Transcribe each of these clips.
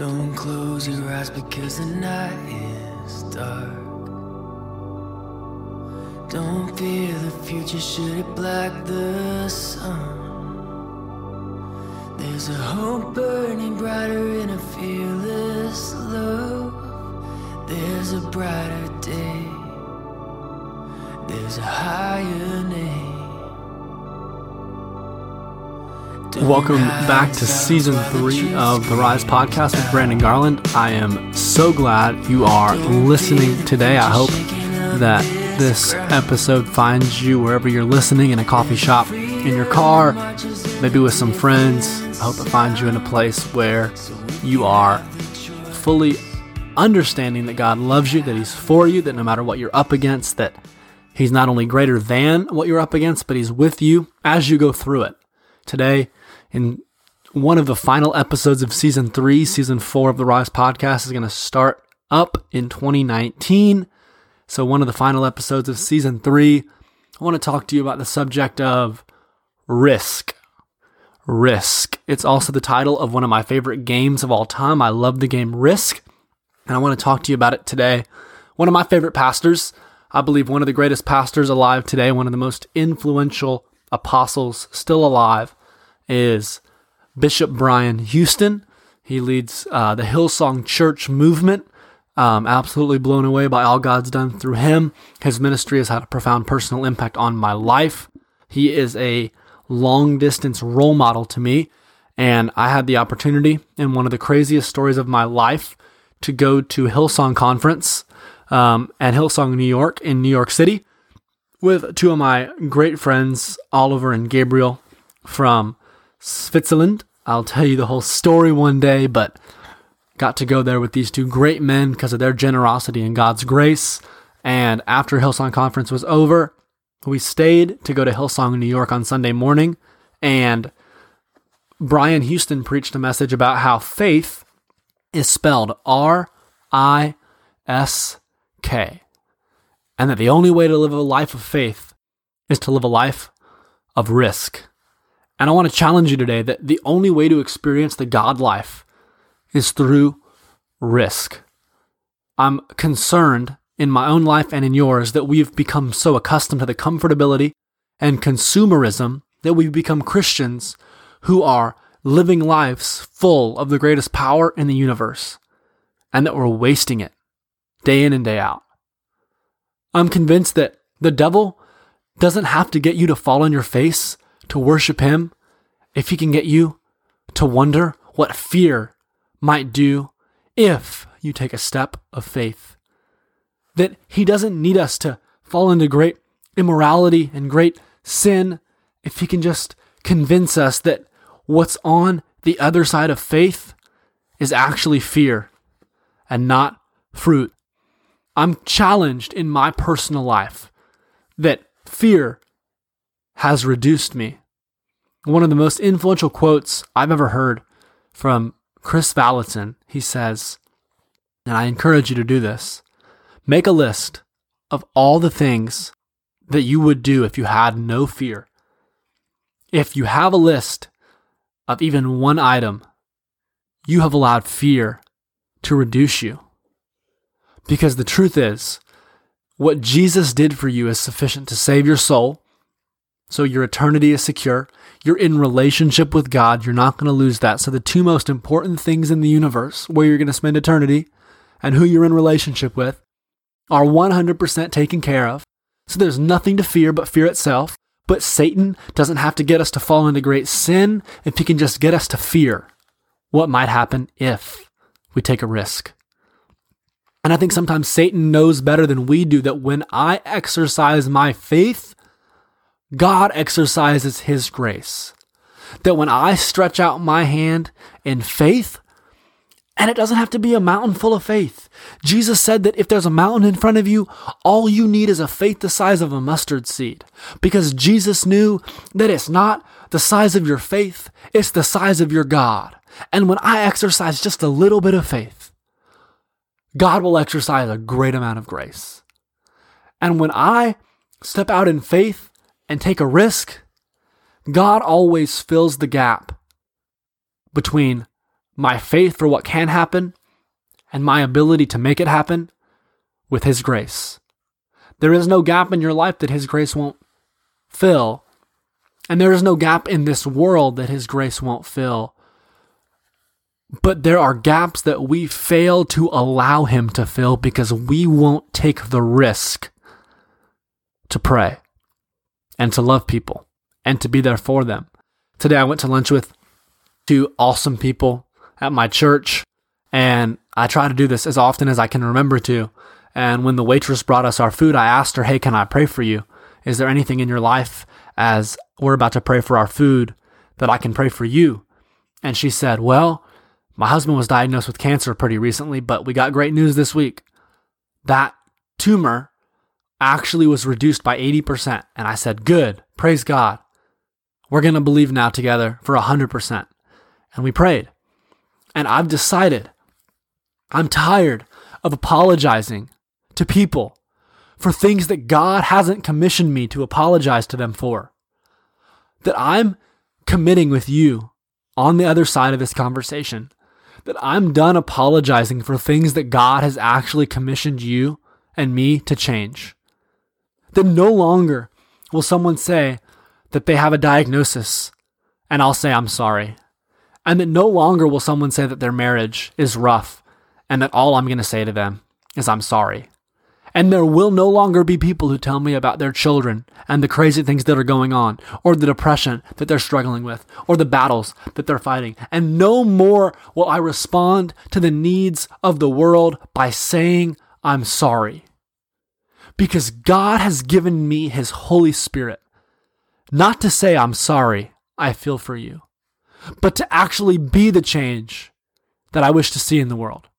Don't close your eyes because the night is dark. Don't fear the future should it black the sun. There's a hope burning brighter in a fearless love. There's a brighter day. There's a higher name. Welcome back to season three of the Rise podcast with Brandon Garland. I am so glad you are listening today. I hope that this episode finds you wherever you're listening in a coffee shop, in your car, maybe with some friends. I hope it finds you in a place where you are fully understanding that God loves you, that He's for you, that no matter what you're up against, that He's not only greater than what you're up against, but He's with you as you go through it. Today, in one of the final episodes of season three, season four of the Rise podcast is going to start up in 2019. So, one of the final episodes of season three, I want to talk to you about the subject of risk. Risk. It's also the title of one of my favorite games of all time. I love the game Risk, and I want to talk to you about it today. One of my favorite pastors, I believe one of the greatest pastors alive today, one of the most influential apostles still alive, is Bishop Brian Houston. He leads uh, the Hillsong Church movement. Um, absolutely blown away by all God's done through him. His ministry has had a profound personal impact on my life. He is a long distance role model to me. And I had the opportunity in one of the craziest stories of my life to go to Hillsong Conference um, at Hillsong, New York, in New York City, with two of my great friends, Oliver and Gabriel from Switzerland. I'll tell you the whole story one day, but got to go there with these two great men because of their generosity and God's grace. And after Hillsong Conference was over, we stayed to go to Hillsong, New York on Sunday morning. And Brian Houston preached a message about how faith is spelled R I S K. And that the only way to live a life of faith is to live a life of risk. And I want to challenge you today that the only way to experience the God life is through risk. I'm concerned in my own life and in yours that we've become so accustomed to the comfortability and consumerism that we've become Christians who are living lives full of the greatest power in the universe and that we're wasting it day in and day out. I'm convinced that the devil doesn't have to get you to fall on your face to worship Him if He can get you to wonder what fear might do if you take a step of faith. That He doesn't need us to fall into great immorality and great sin if He can just convince us that what's on the other side of faith is actually fear and not fruit. I'm challenged in my personal life that fear has reduced me. One of the most influential quotes I've ever heard from Kris Vallotton, he says, and I encourage you to do this make a list of all the things that you would do if you had no fear. If you have a list of even one item, you have allowed fear to reduce you. Because the truth is, what Jesus did for you is sufficient to save your soul, so your eternity is secure. You're in relationship with God. You're not going to lose that. So the two most important things in the universe, where you're going to spend eternity and who you're in relationship with, are 100% taken care of. So there's nothing to fear but fear itself. But Satan doesn't have to get us to fall into great sin if he can just get us to fear what might happen if we take a risk. And I think sometimes Satan knows better than we do that when I exercise my faith, God exercises his grace. That when I stretch out my hand in faith, and it doesn't have to be a mountain full of faith. Jesus said that if there's a mountain in front of you, all you need is a faith the size of a mustard seed. Because Jesus knew that it's not the size of your faith, it's the size of your God. And when I exercise just a little bit of faith, God will exercise a great amount of grace. And when I step out in faith and take a risk, God always fills the gap between my faith for what can happen and my ability to make it happen with His grace. There is no gap in your life that His grace won't fill. And there is no gap in this world that His grace won't fill. But there are gaps that we fail to allow Him to fill because we won't take the risk to pray and to love people and to be there for them. Today I went to lunch with two awesome people at my church, and I try to do this as often as I can remember to. And when the waitress brought us our food, I asked her, Hey, can I pray for you? Is there anything in your life as we're about to pray for our food that I can pray for you? And she said, Well, my husband was diagnosed with cancer pretty recently, but we got great news this week. That tumor actually was reduced by 80%. And I said, Good, praise God. We're going to believe now together for 100%. And we prayed. And I've decided I'm tired of apologizing to people for things that God hasn't commissioned me to apologize to them for. That I'm committing with you on the other side of this conversation that I'm done apologizing for things that God has actually commissioned you and me to change. That no longer will someone say that they have a diagnosis and I'll say I'm sorry. And that no longer will someone say that their marriage is rough and that all I'm going to say to them is I'm sorry. And there will no longer be people who tell me about their children and the crazy things that are going on, or the depression that they're struggling with, or the battles that they're fighting. And no more will I respond to the needs of the world by saying, I'm sorry. Because God has given me His Holy Spirit, not to say, I'm sorry, I feel for you, but to actually be the change that I wish to see in the world.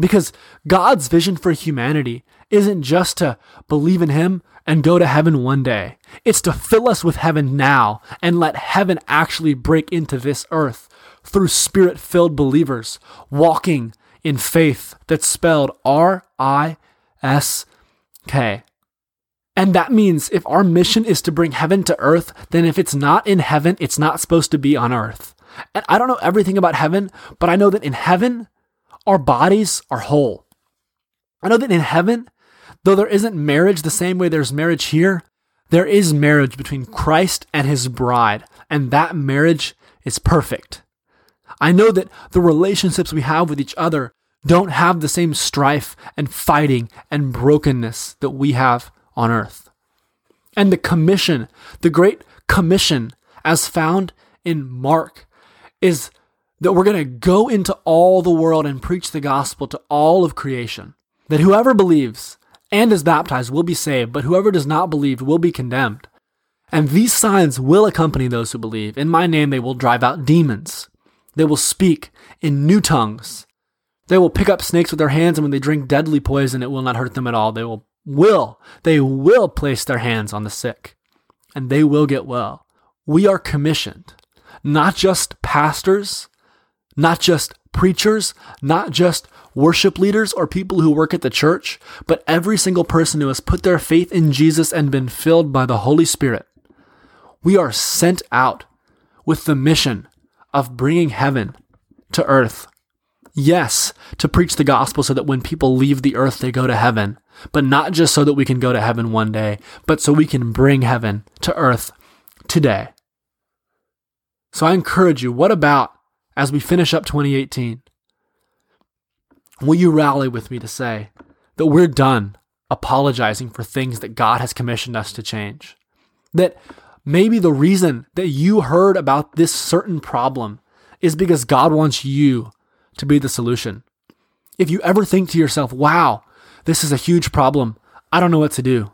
Because God's vision for humanity isn't just to believe in Him and go to heaven one day. It's to fill us with heaven now and let heaven actually break into this earth through spirit filled believers walking in faith that's spelled R I S K. And that means if our mission is to bring heaven to earth, then if it's not in heaven, it's not supposed to be on earth. And I don't know everything about heaven, but I know that in heaven, our bodies are whole. I know that in heaven, though there isn't marriage the same way there's marriage here, there is marriage between Christ and his bride, and that marriage is perfect. I know that the relationships we have with each other don't have the same strife and fighting and brokenness that we have on earth. And the commission, the great commission as found in Mark, is that we're going to go into all the world and preach the gospel to all of creation. That whoever believes and is baptized will be saved, but whoever does not believe will be condemned. And these signs will accompany those who believe. In my name, they will drive out demons. They will speak in new tongues. They will pick up snakes with their hands, and when they drink deadly poison, it will not hurt them at all. They will, will, they will place their hands on the sick, and they will get well. We are commissioned, not just pastors, not just preachers, not just worship leaders or people who work at the church, but every single person who has put their faith in Jesus and been filled by the Holy Spirit. We are sent out with the mission of bringing heaven to earth. Yes, to preach the gospel so that when people leave the earth, they go to heaven, but not just so that we can go to heaven one day, but so we can bring heaven to earth today. So I encourage you, what about as we finish up 2018, will you rally with me to say that we're done apologizing for things that God has commissioned us to change? That maybe the reason that you heard about this certain problem is because God wants you to be the solution. If you ever think to yourself, wow, this is a huge problem, I don't know what to do.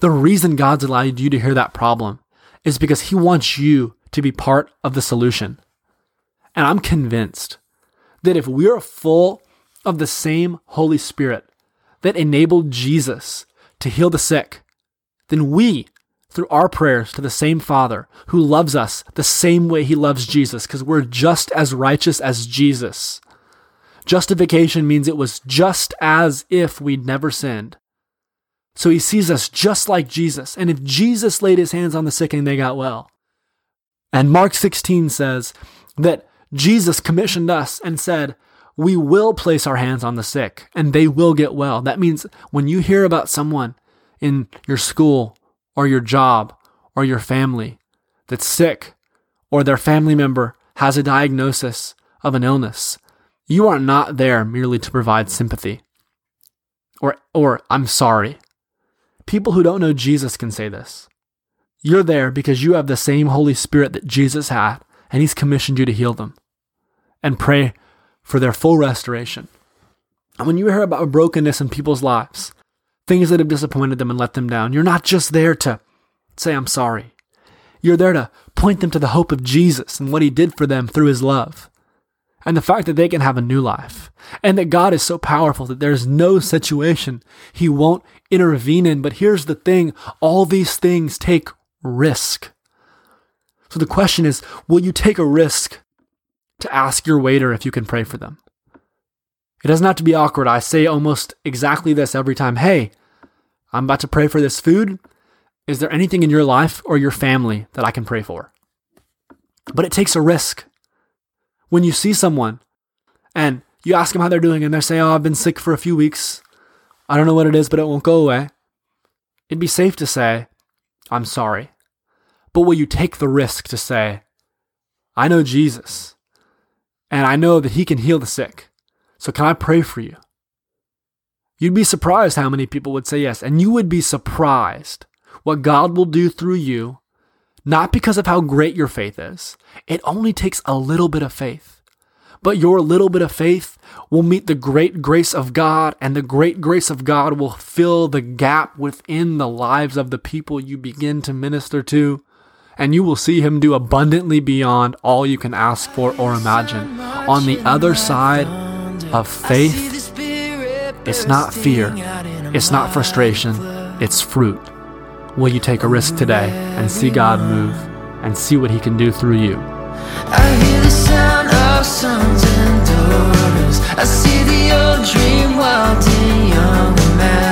The reason God's allowed you to hear that problem is because He wants you to be part of the solution. And I'm convinced that if we are full of the same Holy Spirit that enabled Jesus to heal the sick, then we, through our prayers to the same Father who loves us the same way he loves Jesus, because we're just as righteous as Jesus. Justification means it was just as if we'd never sinned. So he sees us just like Jesus. And if Jesus laid his hands on the sick and they got well, and Mark 16 says that Jesus commissioned us and said, We will place our hands on the sick and they will get well. That means when you hear about someone in your school or your job or your family that's sick or their family member has a diagnosis of an illness, you are not there merely to provide sympathy or, or I'm sorry. People who don't know Jesus can say this. You're there because you have the same Holy Spirit that Jesus had, and He's commissioned you to heal them and pray for their full restoration. And when you hear about a brokenness in people's lives, things that have disappointed them and let them down, you're not just there to say, I'm sorry. You're there to point them to the hope of Jesus and what He did for them through His love. And the fact that they can have a new life. And that God is so powerful that there's no situation He won't intervene in. But here's the thing all these things take risk. So the question is will you take a risk to ask your waiter if you can pray for them? It doesn't have to be awkward. I say almost exactly this every time. Hey, I'm about to pray for this food. Is there anything in your life or your family that I can pray for? But it takes a risk. When you see someone and you ask them how they're doing and they say, Oh, I've been sick for a few weeks. I don't know what it is, but it won't go away. It'd be safe to say, I'm sorry. But will you take the risk to say, I know Jesus and I know that he can heal the sick. So can I pray for you? You'd be surprised how many people would say yes. And you would be surprised what God will do through you, not because of how great your faith is. It only takes a little bit of faith. But your little bit of faith will meet the great grace of God, and the great grace of God will fill the gap within the lives of the people you begin to minister to. And you will see Him do abundantly beyond all you can ask for or imagine. On the other side of faith. It's not fear. It's not frustration. It's fruit. Will you take a risk today and see God move and see what He can do through you? I hear the sound of sons and daughters. I see the old dream wild and young man.